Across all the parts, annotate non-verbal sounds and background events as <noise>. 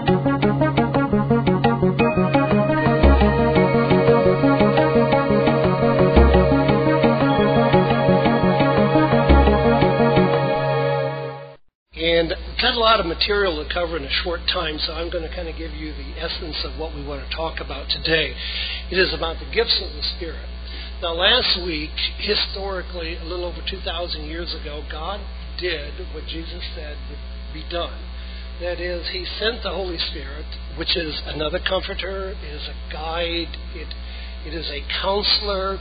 And got a lot of material to cover in a short time, so I'm going to kind of give you the essence of what we want to talk about today. It is about the gifts of the Spirit. Now, last week, historically, a little over 2,000 years ago, God did what Jesus said would be done. That is, He sent the Holy Spirit, which is another comforter, is a guide, it, it is a counselor.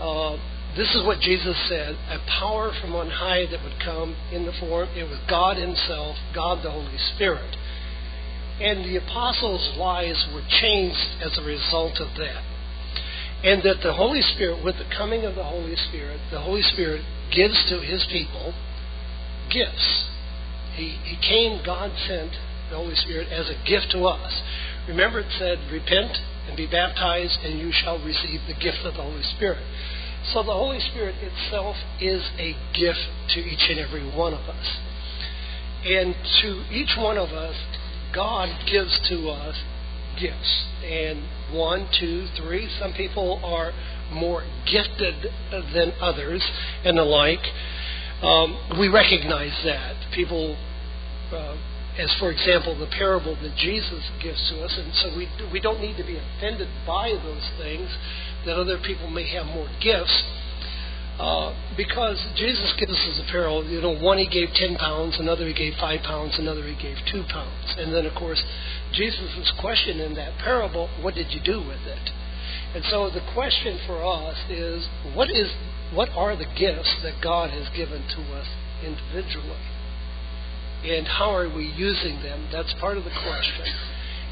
Uh, this is what Jesus said a power from on high that would come in the form, it was God Himself, God the Holy Spirit. And the apostles' lives were changed as a result of that. And that the Holy Spirit, with the coming of the Holy Spirit, the Holy Spirit gives to His people gifts. He, he came, God sent the Holy Spirit as a gift to us. Remember, it said, Repent and be baptized, and you shall receive the gift of the Holy Spirit. So the Holy Spirit itself is a gift to each and every one of us. And to each one of us, God gives to us gifts. And one, two, three, some people are more gifted than others and the like. Um, we recognize that. People, uh, as for example, the parable that Jesus gives to us, and so we, we don't need to be offended by those things that other people may have more gifts. Uh, because Jesus gives us a parable, you know, one he gave ten pounds, another he gave five pounds, another he gave two pounds. And then, of course, Jesus' question in that parable, what did you do with it? And so the question for us is, what is, what are the gifts that God has given to us individually? And how are we using them? That's part of the question.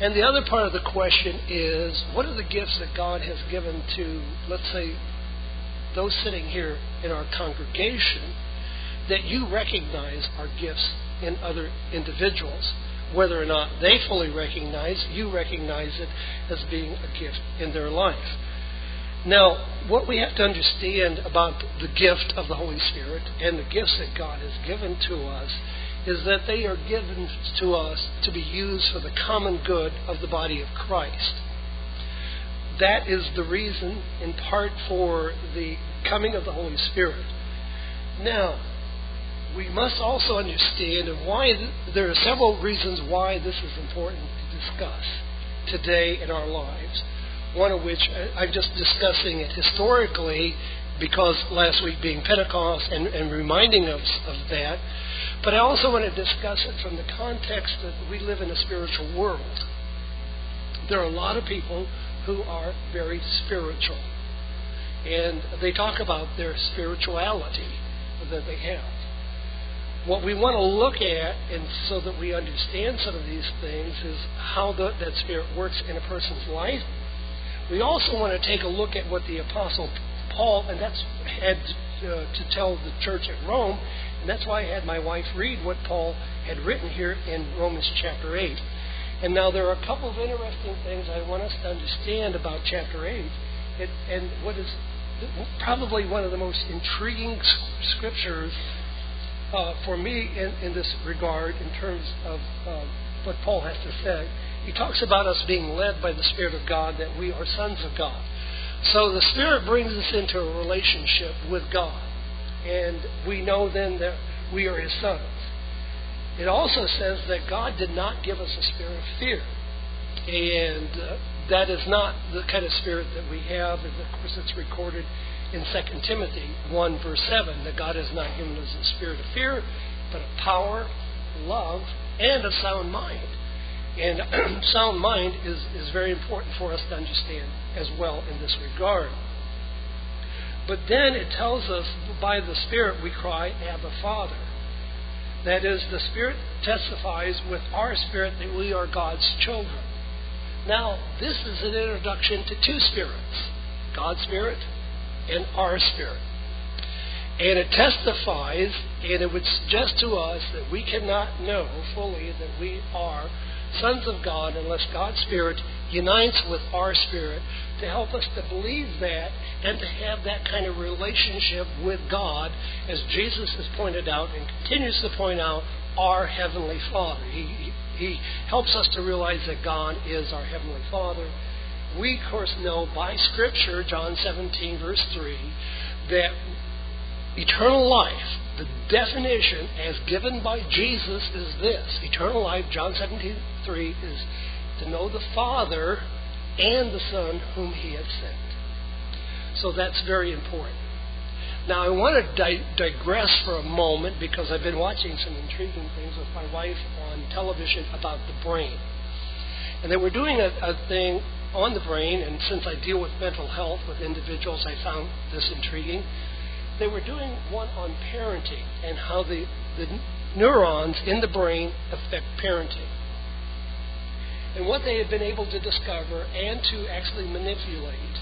And the other part of the question is what are the gifts that God has given to, let's say, those sitting here in our congregation that you recognize are gifts in other individuals? Whether or not they fully recognize, you recognize it as being a gift in their life. Now, what we have to understand about the gift of the Holy Spirit and the gifts that God has given to us is that they are given to us to be used for the common good of the body of Christ. That is the reason, in part, for the coming of the Holy Spirit. Now, we must also understand why there are several reasons why this is important to discuss today in our lives. One of which uh, I'm just discussing it historically because last week being Pentecost and, and reminding us of that. But I also want to discuss it from the context that we live in a spiritual world. There are a lot of people who are very spiritual. And they talk about their spirituality that they have. What we want to look at, and so that we understand some of these things, is how the, that spirit works in a person's life. We also want to take a look at what the Apostle Paul, and that's had uh, to tell the church at Rome, and that's why I had my wife read what Paul had written here in Romans chapter 8. And now there are a couple of interesting things I want us to understand about chapter 8, it, and what is probably one of the most intriguing scriptures uh, for me in, in, this regard, in terms of uh, what Paul has to say. He talks about us being led by the Spirit of God, that we are sons of God. So the Spirit brings us into a relationship with God, and we know then that we are His sons. It also says that God did not give us a spirit of fear, and uh, that is not the kind of spirit that we have. And of course, it's recorded in 2 Timothy 1, verse 7, that God has not given us a spirit of fear, but of power, love, and a sound mind. And <clears throat> sound mind is, is very important for us to understand as well in this regard. But then it tells us by the Spirit we cry, Abba, Father. That is, the Spirit testifies with our spirit that we are God's children. Now, this is an introduction to two spirits God's Spirit and our spirit. And it testifies, and it would suggest to us that we cannot know fully that we are sons of God unless God's Spirit unites with our spirit to help us to believe that and to have that kind of relationship with God, as Jesus has pointed out and continues to point out, our Heavenly Father. He, He helps us to realize that God is our Heavenly Father. We, of course, know by Scripture, John 17, verse 3, that eternal life, the definition as given by Jesus is this. Eternal life, John 17, 3, is to know the Father and the Son whom He has sent. So that's very important. Now, I want to di- digress for a moment because I've been watching some intriguing things with my wife on television about the brain. And they were doing a, a thing on the brain, and since I deal with mental health with individuals, I found this intriguing. They were doing one on parenting and how the, the neurons in the brain affect parenting. And what they have been able to discover and to actually manipulate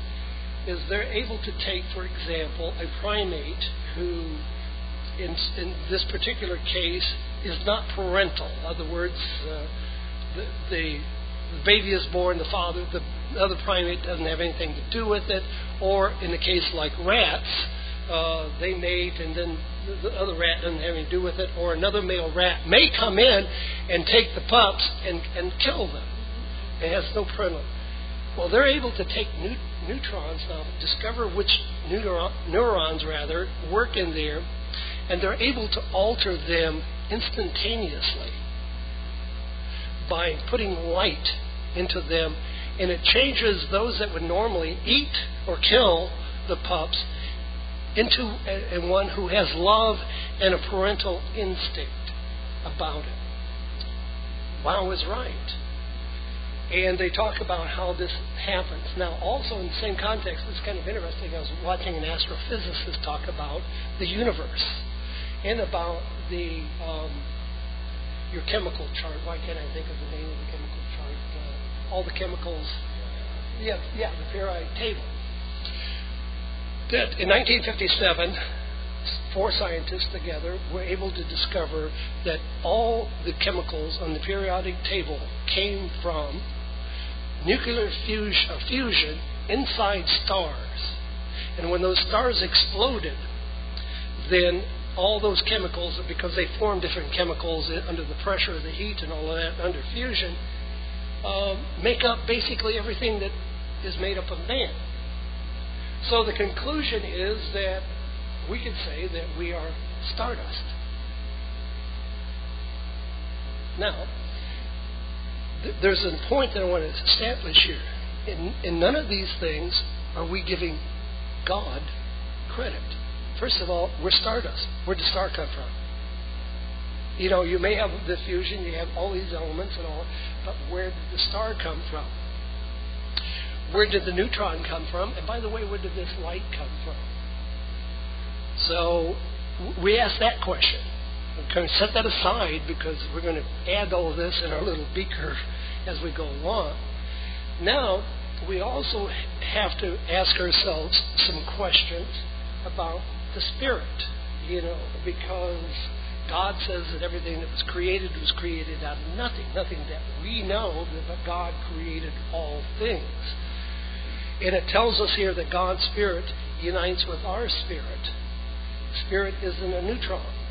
is they're able to take, for example, a primate who, in, in this particular case, is not parental. In other words, uh, the, the, the baby is born, the father, the other primate doesn't have anything to do with it, or in the case like rats, uh, they mate and then the other rat doesn't have anything to do with it, or another male rat may come in and take the pups and, and kill them. It has no parental. Well, they're able to take neutrons now, discover which neurons rather work in there, and they're able to alter them instantaneously by putting light into them, and it changes those that would normally eat or kill the pups into a, a one who has love and a parental instinct about it. Wow is right and they talk about how this happens. Now, also in the same context, it's kind of interesting. I was watching an astrophysicist talk about the universe and about the um, your chemical chart. Why can't I think of the name of the chemical chart? Uh, all the chemicals. Yeah, yeah, the periodic table. That in 1957 four scientists together were able to discover that all the chemicals on the periodic table came from nuclear uh, fusion inside stars. And when those stars exploded, then all those chemicals, because they form different chemicals under the pressure of the heat and all of that under fusion, um, make up basically everything that is made up of man. So the conclusion is that we could say that we are stardust. Now, there's a point that I want to establish here. In, in none of these things are we giving God credit. First of all, we're stardust. Where did the star come from? You know, you may have the fusion, you have all these elements and all, but where did the star come from? Where did the neutron come from? And by the way, where did this light come from? So we ask that question. Going to set that aside because we're going to add all of this in our little beaker as we go along. Now, we also have to ask ourselves some questions about the Spirit, you know, because God says that everything that was created was created out of nothing, nothing that we know, but God created all things. And it tells us here that God's Spirit unites with our spirit. Spirit isn't a neutron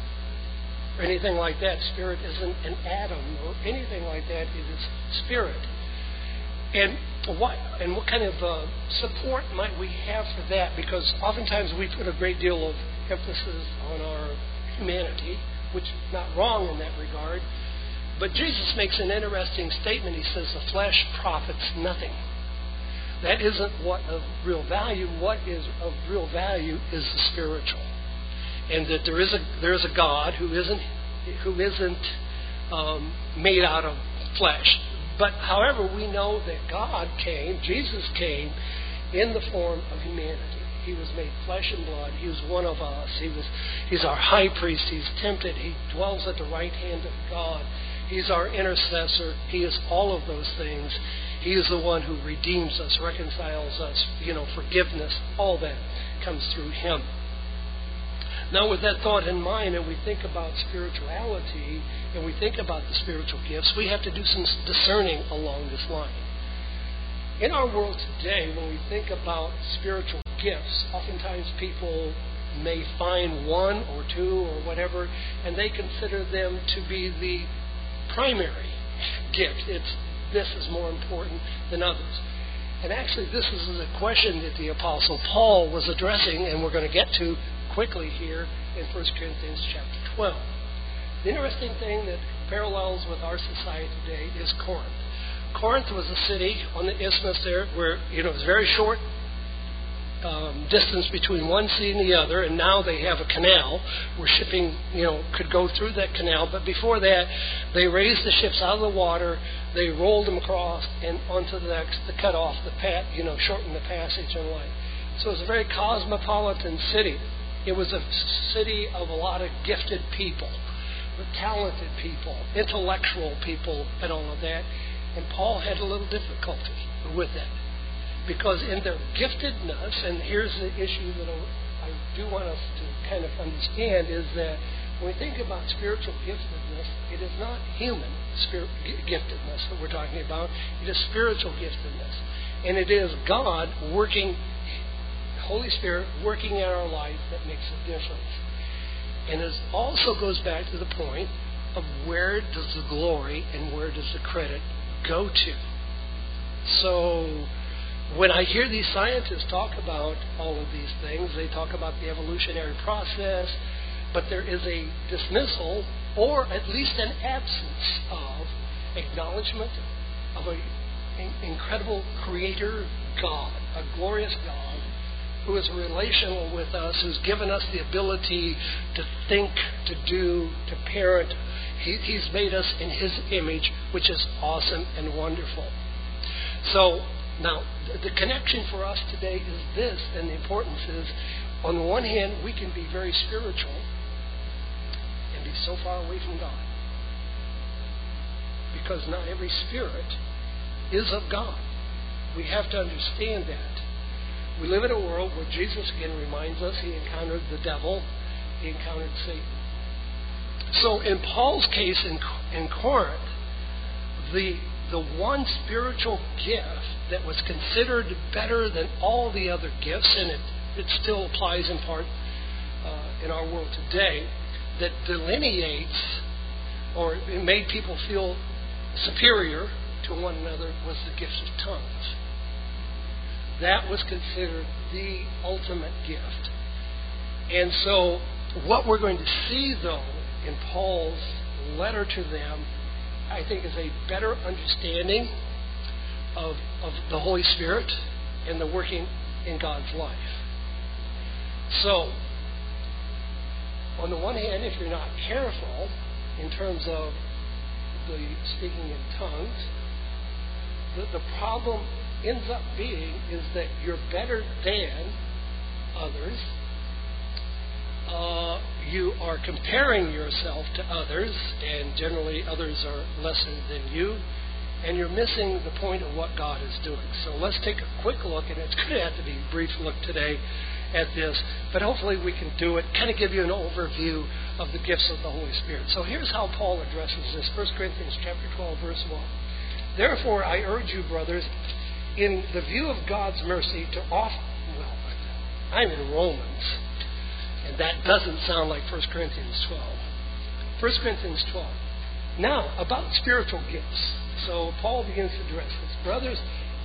or anything like that. Spirit isn't an atom or anything like that. It is spirit. And what and what kind of uh, support might we have for that? Because oftentimes we put a great deal of emphasis on our humanity, which is not wrong in that regard. But Jesus makes an interesting statement. He says the flesh profits nothing. That isn't what of real value. What is of real value is the spiritual and that there is a there is a God who isn't who isn't um, made out of flesh. But however, we know that God came, Jesus came, in the form of humanity. He was made flesh and blood. He was one of us. He was He's our high priest. He's tempted. He dwells at the right hand of God. He's our intercessor. He is all of those things. He is the one who redeems us, reconciles us, you know, forgiveness, all that comes through him. Now, with that thought in mind, and we think about spirituality and we think about the spiritual gifts, we have to do some discerning along this line. In our world today, when we think about spiritual gifts, oftentimes people may find one or two or whatever, and they consider them to be the primary gift. It's this is more important than others. And actually, this is a question that the Apostle Paul was addressing, and we're going to get to quickly here in 1 Corinthians chapter 12. The interesting thing that parallels with our society today is Corinth. Corinth was a city on the isthmus there where, you know, it was very short um, distance between one sea and the other, and now they have a canal where shipping, you know, could go through that canal. But before that, they raised the ships out of the water, they rolled them across and onto the next to cut off the pat, you know, shorten the passage and way. So it was a very cosmopolitan city. It was a city of a lot of gifted people, talented people, intellectual people, and all of that. And Paul had a little difficulty with that because in their giftedness, and here's the issue that I do want us to kind of understand is that when we think about spiritual giftedness, it is not human spirit giftedness that we're talking about. It is spiritual giftedness, and it is God working, Holy Spirit working in our life that makes a difference. And it also goes back to the point of where does the glory and where does the credit go to. So when I hear these scientists talk about all of these things, they talk about the evolutionary process, but there is a dismissal or at least an absence of acknowledgement of an incredible creator God, a glorious God who is relational with us, who's given us the ability to think, to do, to parent. He, he's made us in His image, which is awesome and wonderful. So now, the connection for us today is this, and the importance is on one hand, we can be very spiritual and be so far away from God. Because not every spirit is of God. We have to understand that. We live in a world where Jesus again reminds us he encountered the devil, he encountered Satan. So in Paul's case in, in Corinth, the the one spiritual gift that was considered better than all the other gifts, and it, it still applies in part uh, in our world today, that delineates or made people feel superior to one another was the gift of tongues. That was considered the ultimate gift. And so, what we're going to see, though, in Paul's letter to them I think, is a better understanding of, of the Holy Spirit and the working in God's life. So, on the one hand, if you're not careful in terms of the speaking in tongues, the, the problem ends up being is that you're better than others uh, you are comparing yourself to others, and generally others are lesser than you, and you're missing the point of what God is doing. So let's take a quick look, and it's going to have to be a brief look today at this, but hopefully we can do it, kind of give you an overview of the gifts of the Holy Spirit. So here's how Paul addresses this 1 Corinthians chapter 12, verse 1. Therefore, I urge you, brothers, in the view of God's mercy, to offer. Well, I'm in Romans. And that doesn't sound like 1 Corinthians 12. 1 Corinthians 12. Now, about spiritual gifts. So Paul begins to address this. Brothers,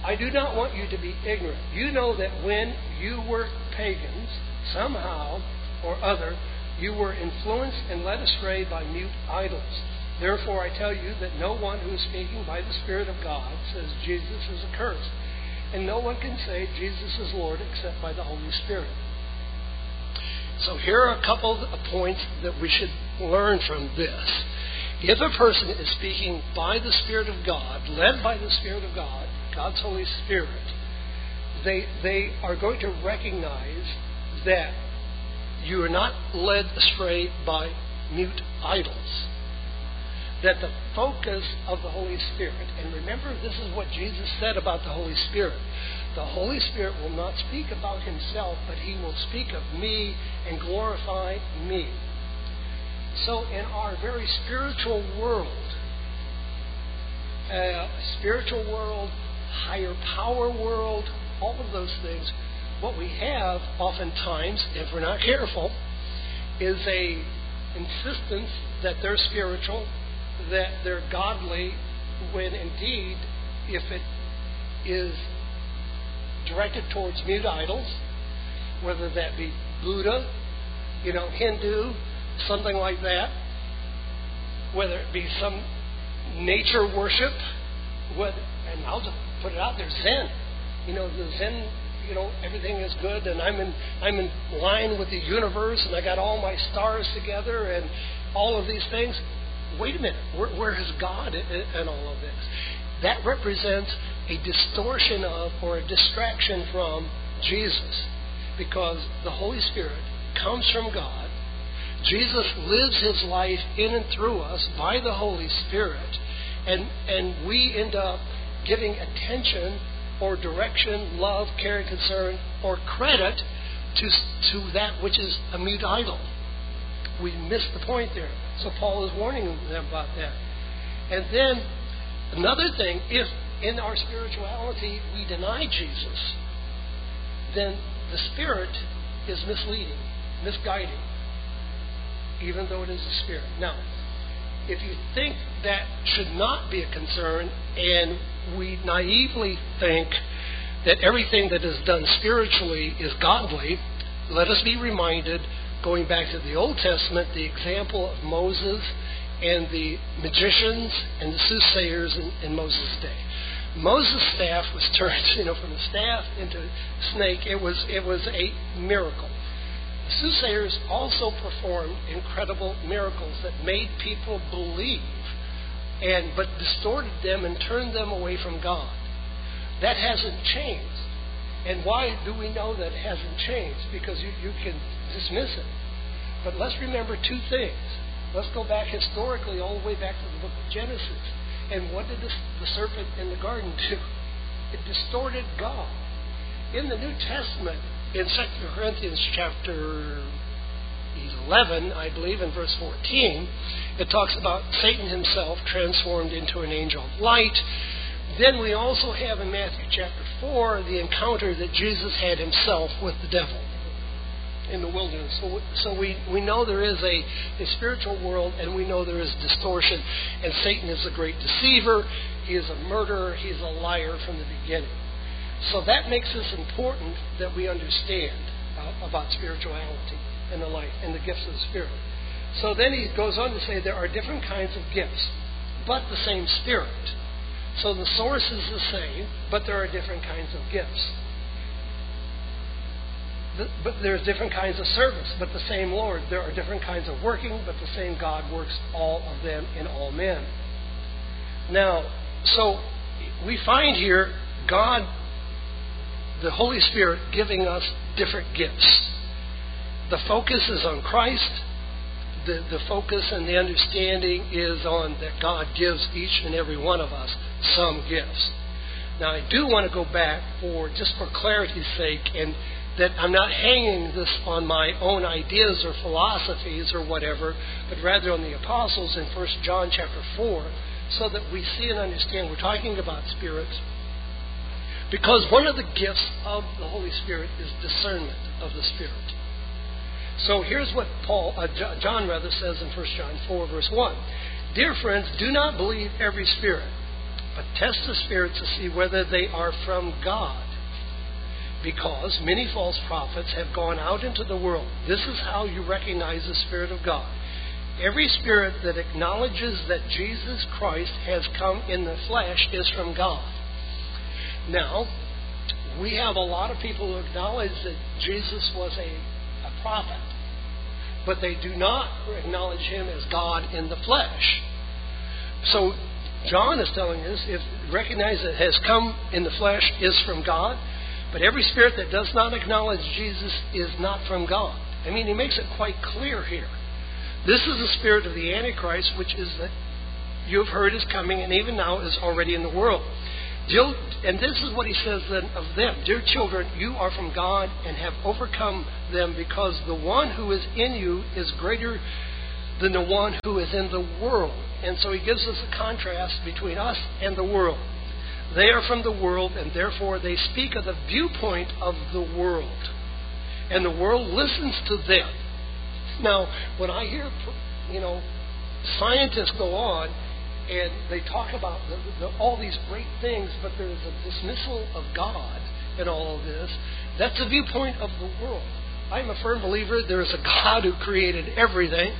I do not want you to be ignorant. You know that when you were pagans, somehow or other, you were influenced and led astray by mute idols. Therefore, I tell you that no one who is speaking by the Spirit of God says Jesus is accursed. And no one can say Jesus is Lord except by the Holy Spirit. So here are a couple of points that we should learn from this. If a person is speaking by the Spirit of God, led by the Spirit of God, God's Holy Spirit, they, they are going to recognize that you are not led astray by mute idols. That the focus of the Holy Spirit, and remember, this is what Jesus said about the Holy Spirit the Holy Spirit will not speak about himself, but he will speak of me and glorify me. So, in our very spiritual world, uh, spiritual world, higher power world, all of those things, what we have oftentimes, if we're not careful, is a insistence that they're spiritual, that they're godly, when indeed, if it is directed towards mute idols, whether that be Buddha, you know, Hindu, something like that, whether it be some nature worship, whether, and I'll just put it out there, Zen. You know, the Zen, you know, everything is good, and I'm in I'm in line with the universe, and I got all my stars together, and all of these things. Wait a minute, where, where is God in, in all of this? That represents a distortion of or a distraction from Jesus, because the Holy Spirit comes from God. Jesus lives his life in and through us by the Holy Spirit, and and we end up giving attention or direction, love, care, and concern, or credit to, to that which is a mute idol. We miss the point there. So Paul is warning them about that. And then another thing, if in our spirituality we deny Jesus, then the spirit is misleading, misguiding, even though it is a spirit. Now, if you think that should not be a concern and we naively think that everything that is done spiritually is godly, let us be reminded, going back to the Old Testament, the example of Moses and the magicians and the soothsayers in, in Moses' day. Moses' staff was turned, <laughs> you know, from a staff into a snake. It was it was a miracle. The soothsayers also performed incredible miracles that made people believe and but distorted them and turned them away from God. That hasn't changed. And why do we know that it hasn't changed? Because you, you can dismiss it. But let's remember two things. Let's go back historically all the way back to the book of Genesis. And what did the, serpent in the garden do? <laughs> It distorted God. In the New Testament, in 2 Corinthians chapter 11, I believe, in verse 14, it talks about Satan himself transformed into an angel of light. Then we also have in Matthew chapter 4 the encounter that Jesus had himself with the devil in the wilderness. So, so we, we know there is a, a spiritual world and we know there is distortion. And Satan is a great deceiver, he is a murderer, he is a liar from the beginning. So that makes this important that we understand uh, about spirituality and the life and the gifts of the Spirit. So then he goes on to say there are different kinds of gifts, but the same Spirit. So the source is the same, but there are different kinds of gifts. But there's different kinds of service, but the same Lord. There are different kinds of working, but the same God works all of them in all men. Now, so we find here God, the Holy Spirit, giving us different gifts. The focus is on Christ, the, the focus and the understanding is on that God gives each and every one of us some gifts. Now, I do want to go back for just for clarity's sake, and that I'm not hanging this on my own ideas or philosophies or whatever, but rather on the apostles in 1 John chapter 4, so that we see and understand we're talking about spirits. Because one of the gifts of the Holy Spirit is discernment of the Spirit. So here's what Paul, uh, John rather says in 1 John 4, verse 1. Dear friends, do not believe every spirit, but test the spirits to see whether they are from God. Because many false prophets have gone out into the world. This is how you recognize the Spirit of God. Every spirit that acknowledges that Jesus Christ has come in the flesh is from God. Now, we have a lot of people who acknowledge that Jesus was a a prophet. But they do not acknowledge him as God in the flesh. So John is telling us if recognize that has come in the flesh is from God, but every spirit that does not acknowledge Jesus is not from God. I mean, he makes it quite clear here. This is the spirit of the Antichrist, which is that you have heard is coming and even now is already in the world. And this is what he says then of them Dear children, you are from God and have overcome them because the one who is in you is greater than the one who is in the world. And so he gives us a contrast between us and the world. They are from the world, and therefore they speak of the viewpoint of the world. And the world listens to them. Now, when I hear, you know, scientists go on and they talk about the, the, all these great things, but there's a dismissal of God in all of this. That's the viewpoint of the world. I'm a firm believer there is a God who created everything.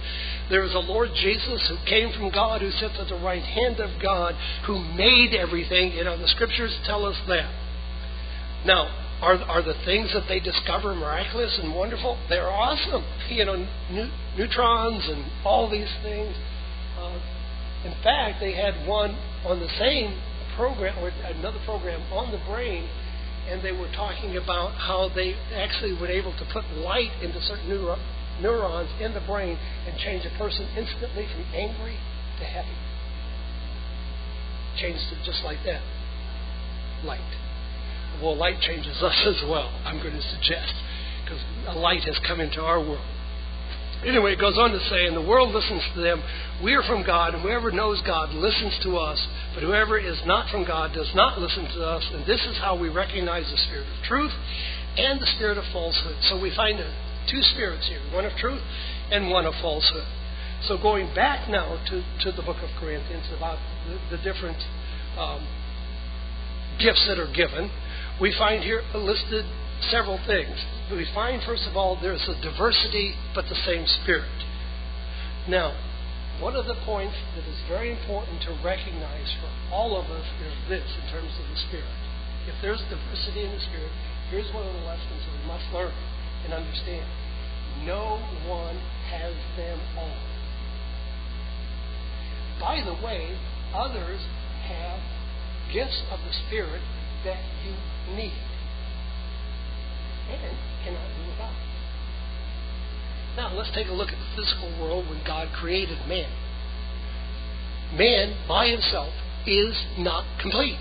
There is a Lord Jesus who came from God, who sits at the right hand of God, who made everything. You know, the scriptures tell us that. Now, are, are the things that they discover miraculous and wonderful? They're awesome. You know, ne- neutrons and all these things. Uh, in fact, they had one on the same program, or another program on the brain and they were talking about how they actually were able to put light into certain neuro- neurons in the brain and change a person instantly from angry to happy. Changed it just like that. Light. Well, light changes us as well, I'm going to suggest, because a light has come into our world. Anyway, it goes on to say, and the world listens to them. We are from God, and whoever knows God listens to us. But whoever is not from God does not listen to us. And this is how we recognize the spirit of truth and the spirit of falsehood. So we find two spirits here one of truth and one of falsehood. So going back now to, to the book of Corinthians about the, the different um, gifts that are given, we find here a listed several things. We find, first of all, there's a diversity but the same spirit. Now, one of the points that is very important to recognize for all of us is this in terms of the Spirit. If there's diversity in the Spirit, here's one of the lessons we must learn and understand. No one has them all. By the way, others have gifts of the Spirit that you need and cannot do without. Now, let's take a look at the physical world when God created man. Man, by himself, is not complete.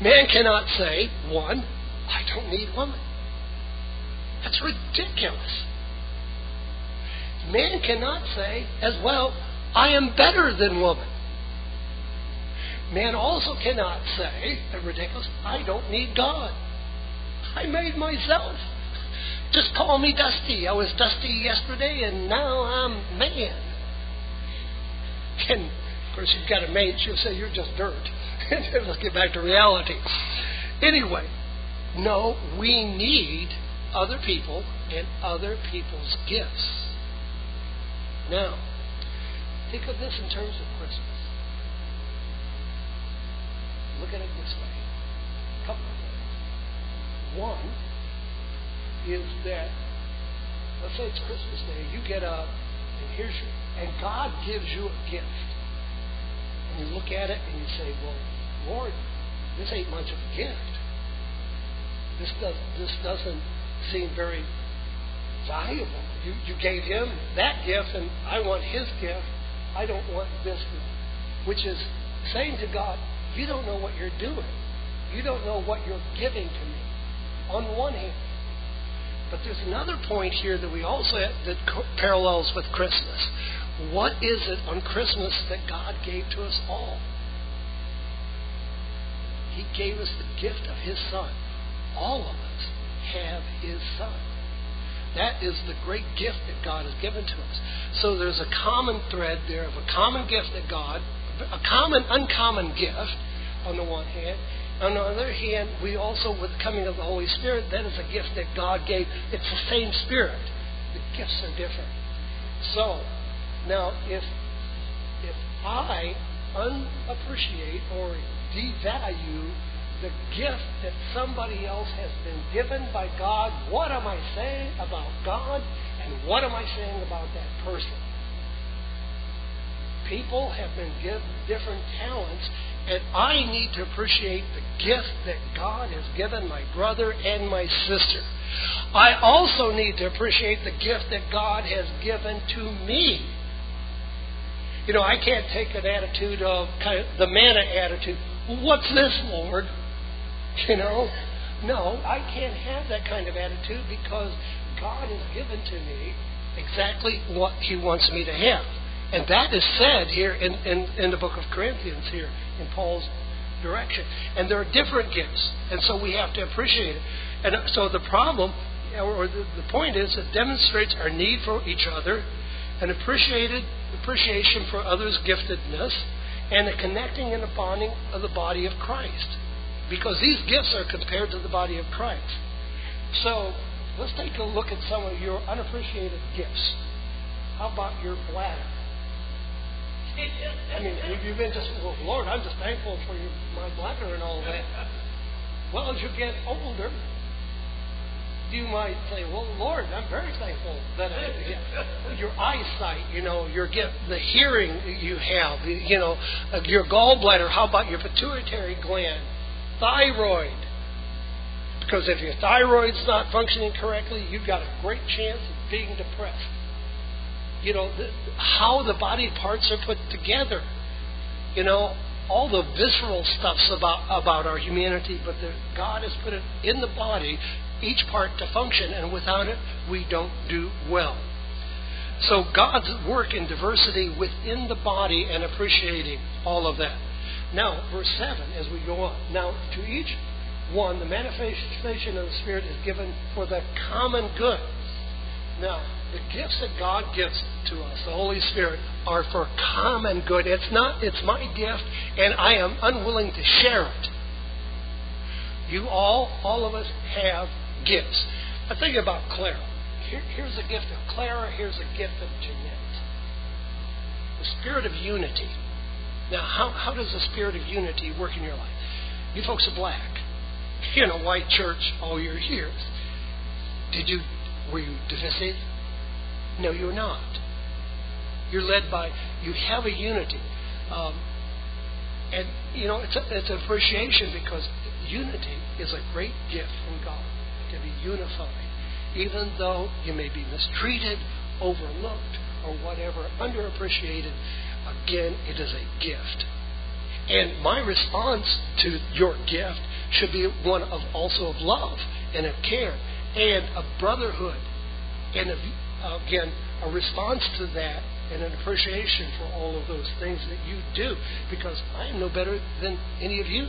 Man cannot say, one, I don't need woman. That's ridiculous. Man cannot say, as well, I am better than woman. Man also cannot say, ridiculous, I don't need God. I made myself. Just call me Dusty. I was Dusty yesterday, and now I'm man. And of course, you've got a mate. She'll say you're just dirt. <laughs> Let's get back to reality. Anyway, no, we need other people and other people's gifts. Now, think of this in terms of Christmas. Look at it this way. A couple of things. One, is that let's say it's Christmas Day, you get up and here's your and God gives you a gift. And you look at it and you say, Well, Lord, this ain't much of a gift. This does this doesn't seem very valuable. You you gave him that gift and I want his gift. I don't want this gift. Which is saying to God, You don't know what you're doing. You don't know what you're giving to me. On one hand. But there's another point here that we also have, that co- parallels with Christmas. What is it on Christmas that God gave to us all? He gave us the gift of His Son. All of us have His Son. That is the great gift that God has given to us. So there's a common thread there of a common gift that God, a common, uncommon gift on the one hand, on the other hand, we also, with the coming of the Holy Spirit, that is a gift that God gave. It's the same Spirit. The gifts are different. So, now, if if I unappreciate or devalue the gift that somebody else has been given by God, what am I saying about God and what am I saying about that person? People have been given different talents and I need to appreciate the gift that God has given my brother and my sister. I also need to appreciate the gift that God has given to me. You know, I can't take an attitude of kind of the manna attitude. What's this, Lord? You know, no, I can't have that kind of attitude because God has given to me exactly what He wants me to have. And that is said here in, in, in the book of Corinthians here in Paul's direction. And there are different gifts. And so we have to appreciate it. And so the problem, or the, point is, it demonstrates our need for each other, an appreciated appreciation for others' giftedness, and the connecting and the bonding of the body of Christ. Because these gifts are compared to the body of Christ. So let's take a look at some of your unappreciated gifts. How about your bladder? I mean, you've been just, well, Lord, I'm just thankful for your, my bladder and all that. Well, as you get older, you might say, "Well, Lord, I'm very thankful that I your eyesight, you know, your gift, the hearing you have, you know, your gallbladder. How about your pituitary gland, thyroid? Because if your thyroid's not functioning correctly, you've got a great chance of being depressed. You know, the, how the body parts are put together. You know, all the visceral stuff's about about our humanity, but the, God has put it in the body each part to function, and without it, we don't do well. So God's work in diversity within the body and appreciating all of that. Now, verse 7, as we go on. Now, to each one, the manifestation of the Spirit is given for the common good. Now, the gifts that God gives to us, the Holy Spirit, are for common good. It's not, it's my gift, and I am unwilling to share it. You all, all of us have gifts. I think about Clara. Here, here's a gift of Clara, here's a gift of Jeanette. The spirit of unity. Now, how, how does the spirit of unity work in your life? You folks are black. You're <laughs> in a white church all your years. Did you, were you divisive? No, you're not. You're led by, you have a unity. Um, and, you know, it's, a, it's an appreciation because unity is a great gift from God to be unified, even though you may be mistreated, overlooked, or whatever, underappreciated. Again, it is a gift. And my response to your gift should be one of also of love and of care and of brotherhood. And of, again, a response to that and an appreciation for all of those things that you do because I am no better than any of you.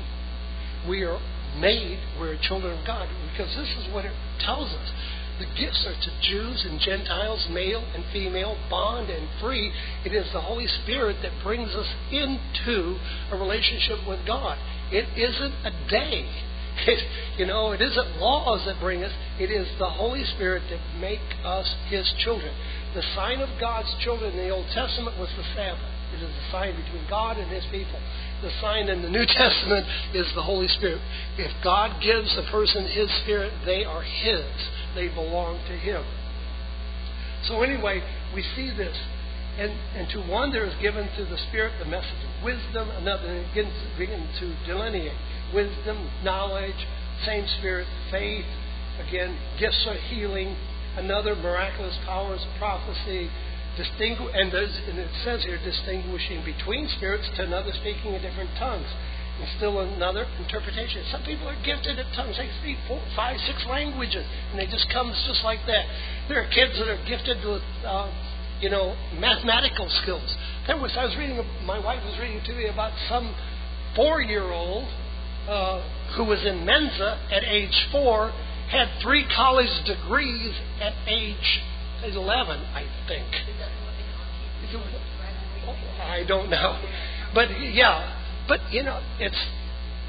We are made, we're children of God, because this is what it tells us. The gifts are to Jews and Gentiles, male and female, bond and free. It is the Holy Spirit that brings us into a relationship with God. It isn't a day. It, you know, it isn't laws that bring us. It is the Holy Spirit that make us His children. The sign of God's children in the Old Testament was the Sabbath. It is a sign between God and His people. The sign in the New <laughs> Testament is the Holy Spirit. If God gives a person His Spirit, they are His. They belong to Him. So, anyway, we see this. And, and to one there is given to the Spirit the message of wisdom, another begins, begins to delineate wisdom, knowledge, same Spirit, faith, again, gifts of healing, another miraculous powers of prophecy, distingu- and, and it says here distinguishing between spirits to another speaking in different tongues. And still another interpretation. Some people are gifted at tongues. They speak four, five, six languages, and they just comes just like that. There are kids that are gifted with, uh, you know, mathematical skills. There was I was reading. My wife was reading to me about some four-year-old uh, who was in Mensa at age four, had three college degrees at age 11, I think. I don't know. But yeah, but you know, it's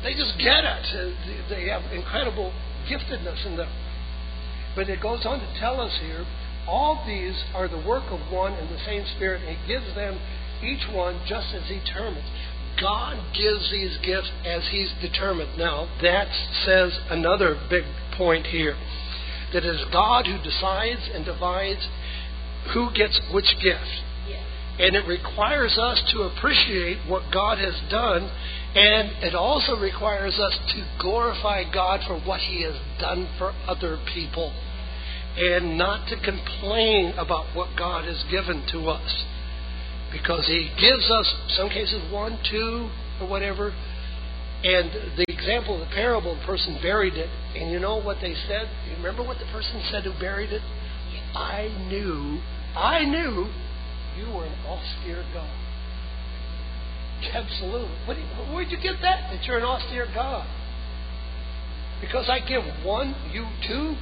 they just get it. They have incredible giftedness in them. But it goes on to tell us here, all these are the work of one and the same Spirit, and He gives them each one just as He determines. God gives these gifts as He's determined. Now, that says another big point here that it is God who decides and divides who gets which gift. And it requires us to appreciate what God has done, and it also requires us to glorify God for what He has done for other people, and not to complain about what God has given to us. Because He gives us, some cases, one, two, or whatever, and the example of the parable, the person buried it, and you know what they said? You remember what the person said who buried it? I knew, I knew you were an austere God. Absolutely. You, where'd you get that? That you're an austere God? Because I give one, you two,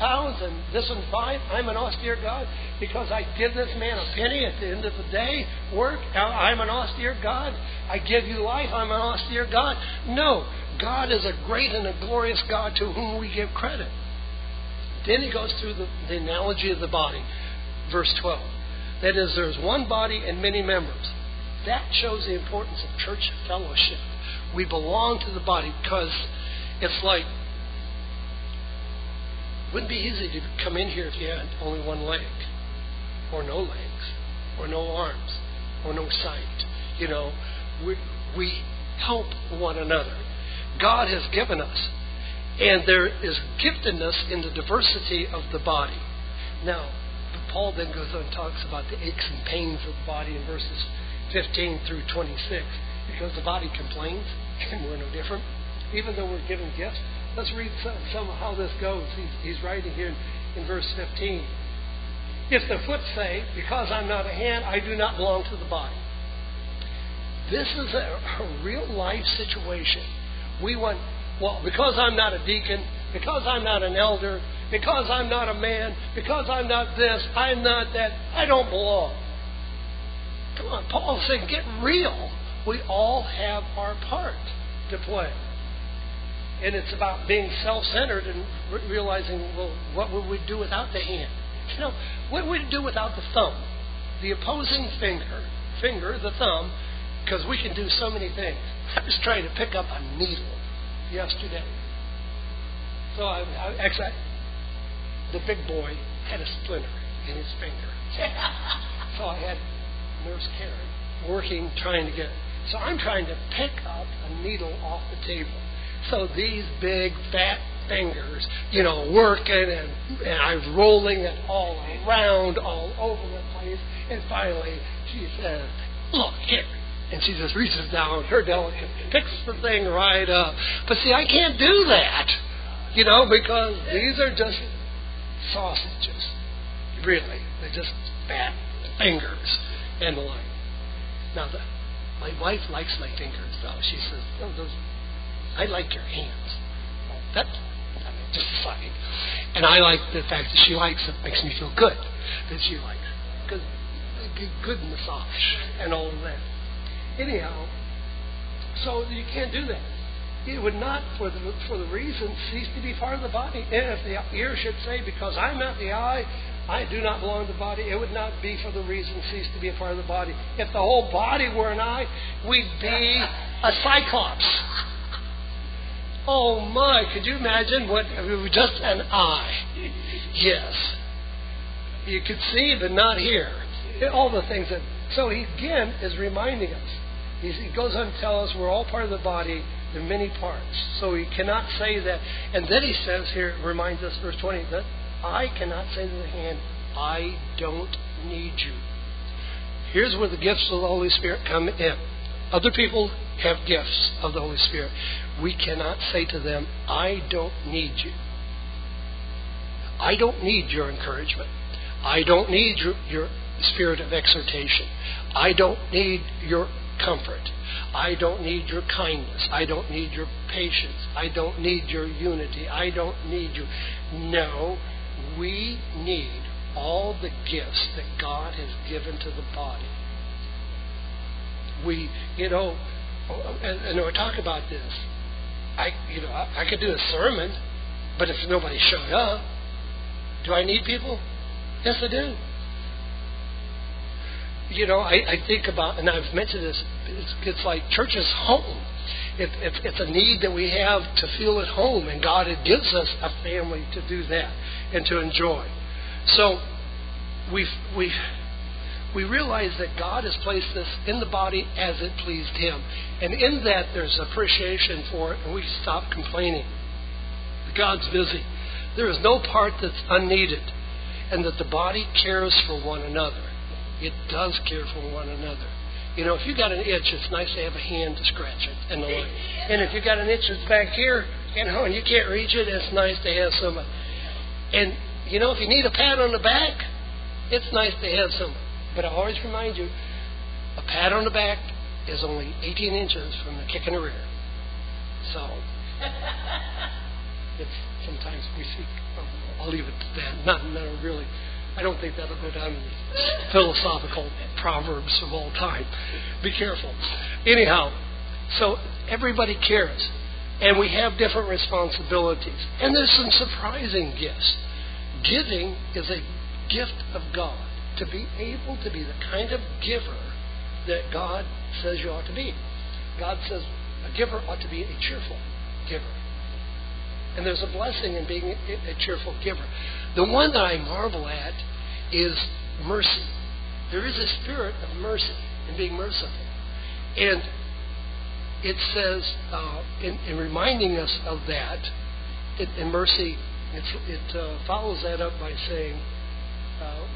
pounds and this and five. I'm an austere God because I give this man a penny at the end of the day. Work. I'm an austere God. I give you life. I'm an austere God. No. God is a great and a glorious God to whom we give credit. Then he goes through the, the analogy of the body. Verse 12. That is, there's one body and many members. That shows the importance of church fellowship. We belong to the body because it's like wouldn't be easy to come in here if you had only one leg, or no legs, or no arms, or no sight. You know, we, we help one another. God has given us, and there is giftedness in the diversity of the body. Now, Paul then goes on and talks about the aches and pains of the body in verses 15 through 26, because the body complains, <laughs> and we're no different. Even though we're given gifts, Let's read some, some how this goes. He's, he's writing here in, in verse 15. If the foot say, Because I'm not a hand, I do not belong to the body. This is a, a real life situation. We want, well, because I'm not a deacon, because I'm not an elder, because I'm not a man, because I'm not this, I'm not that, I don't belong. Come on, Paul said, get real. We all have our part to play and it's about being self-centered and re- realizing, well, what would we do without the hand? You know, what would we do without the thumb? The opposing finger, finger, the thumb, because we can do so many things. <laughs> I was trying to pick up a needle yesterday. So I, I actually, the big boy had a splinter in his finger. <laughs> so I had Nurse Karen working, trying to get. So I'm trying to pick up a needle off the table so these big fat fingers, you know, working and, and I was rolling it all around, all over the place. And finally, she says, "Look here." And she just reaches down, her delicate, picks the thing right up. But see, I can't do that, you know, because these are just sausages. Really, they're just fat fingers and the like. Now, the, my wife likes my fingers, though. She says, oh, those I like your hands. That, I mean, just aside. And I like the fact that she likes it. Makes me feel good that she likes it. Good, good massage and all of that. Anyhow, so you can't do that. It would not, for the for the reason, cease to be part of the body. And if the ear should say, "Because I'm not the eye, I do not belong to the body," it would not be for the reason cease to be a part of the body. If the whole body were an eye, we'd be <laughs> a cyclops. Oh my, could you imagine what just an eye? Yes. You could see but not hear. All the things that so he again is reminding us. He's, he goes on to tell us we're all part of the body in many parts. So he cannot say that. And then he says here, reminds us, verse 20, that I cannot say to the hand, I don't need you. Here's where the gifts of the Holy Spirit come in. Other people have gifts of the Holy Spirit we cannot say to them, I don't need you. I don't need your encouragement. I don't need your, your spirit of exhortation. I don't need your comfort. I don't need your kindness. I don't need your patience. I don't need your unity. I don't need you. No, we need all the gifts that God has given to the body. We, you know, and, and I talk about this. I, you know, I, I could do a sermon, but if nobody showed up, do I need people? Yes, I do. You know, I, I think about, and I've mentioned this. It's, it's like church is home. It, it, it's a need that we have to feel at home, and God it gives us a family to do that and to enjoy. So we we we realize that God has placed this in the body as it pleased Him. And in that, there's appreciation for it, and we stop complaining. God's busy. There is no part that's unneeded, and that the body cares for one another. It does care for one another. You know, if you got an itch, it's nice to have a hand to scratch it and the like. And if you got an itch that's back here, you know, and you can't reach it, it's nice to have someone. And you know, if you need a pat on the back, it's nice to have somebody. But I always remind you, a pat on the back is only 18 inches from the kick in the rear. So, <laughs> It's sometimes we see. Oh, I'll leave it to that. Not, not really. I don't think that'll go down in the philosophical proverbs of all time. Be careful. Anyhow, so everybody cares. And we have different responsibilities. And there's some surprising gifts. Giving is a gift of God. To be able to be the kind of giver that God says you ought to be. God says a giver ought to be a cheerful giver. And there's a blessing in being a cheerful giver. The one that I marvel at is mercy. There is a spirit of mercy in being merciful. And it says, uh, in, in, reminding us of that, it, in mercy, it uh, follows that up by saying,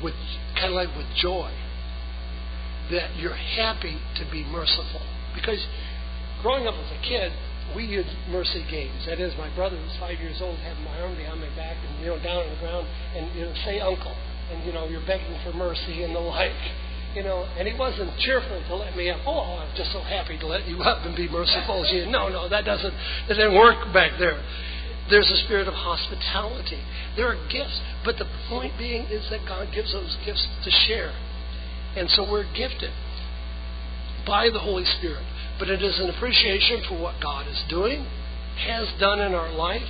with kind of like with joy, that you're happy to be merciful. Because growing up as a kid, we used mercy games. That is, my brother was five years old, had my arm behind my back, and you know, down on the ground, and you know, say uncle, and you know, you're begging for mercy and the <laughs> like. You know, and he wasn't cheerful to let me up. Oh, i'm just so happy to let you up and be merciful. You, no, no, that doesn't, that didn't work back there. There's a spirit of hospitality. There are gifts, but the point being is that God gives those gifts to share, and so we're gifted by the Holy Spirit but it is an appreciation for what God is doing, has done in our life,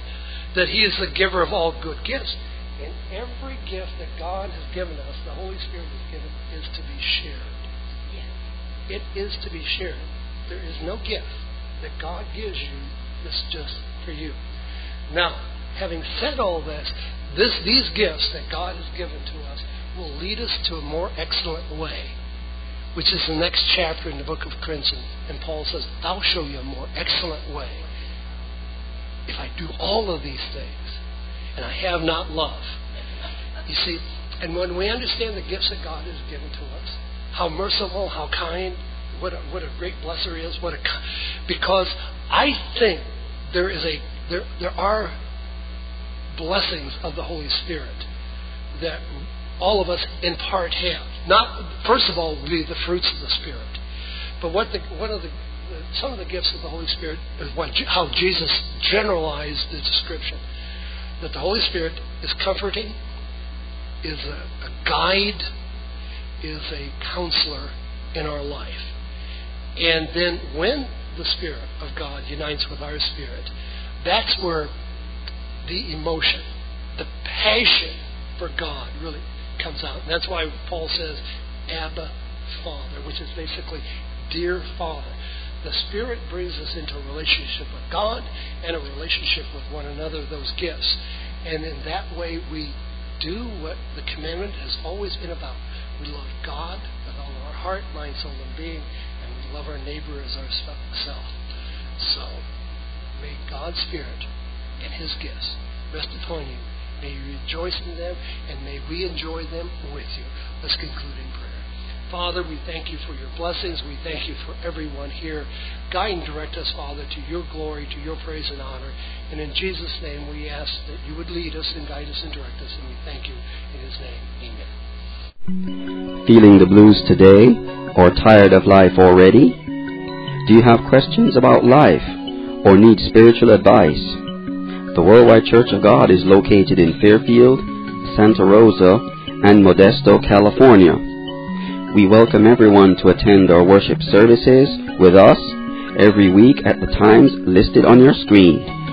that He is the giver of all good gifts. And every gift that God has given us, the Holy Spirit has given, is to be shared. It is to be shared. There is no gift that God gives you that's just for you. Now, having said all this, this these gifts that God has given to us will lead us to a more excellent way which is the next chapter in the book of Corinthians. And Paul says, I'll show you a more excellent way. If I do all of these things and I have not love. You see, and when we understand the gifts that God has given to us, how merciful, how kind, what a, what a great blesser is, what a because I think there is a there there are blessings of the Holy Spirit that all of us in part have. Not first of all, be the fruits of the Spirit, but what the what are the some of the gifts of the Holy Spirit is what how Jesus generalized the description. That the Holy Spirit is comforting, is a, a guide, is a counselor in our life, and then when the Spirit of God unites with our spirit, that's where the emotion, the passion for God really comes out. And that's why Paul says, Abba, Father, which is basically, Dear Father. The Spirit brings us into a relationship with God and a relationship with one another, those gifts. And in that way, we do what the commandment has always been about. We love God with all our heart, mind, soul, and being, and we love our neighbor as ourselves. So, may God's Spirit and His gifts rest upon you May you rejoice in them, and may we enjoy them with you. Let's conclude in prayer. Father, we thank you for your blessings. We thank you for everyone here. Guide and direct us, Father, to your glory, to your praise and honor. And in Jesus' name, we ask that you would lead us and guide us and direct us. And we thank you in his name. Amen. Feeling the blues today or tired of life already? Do you have questions about life or need spiritual advice? The Worldwide Church of God is located in Fairfield, Santa Rosa, and Modesto, California. We welcome everyone to attend our worship services with us every week at the times listed on your screen.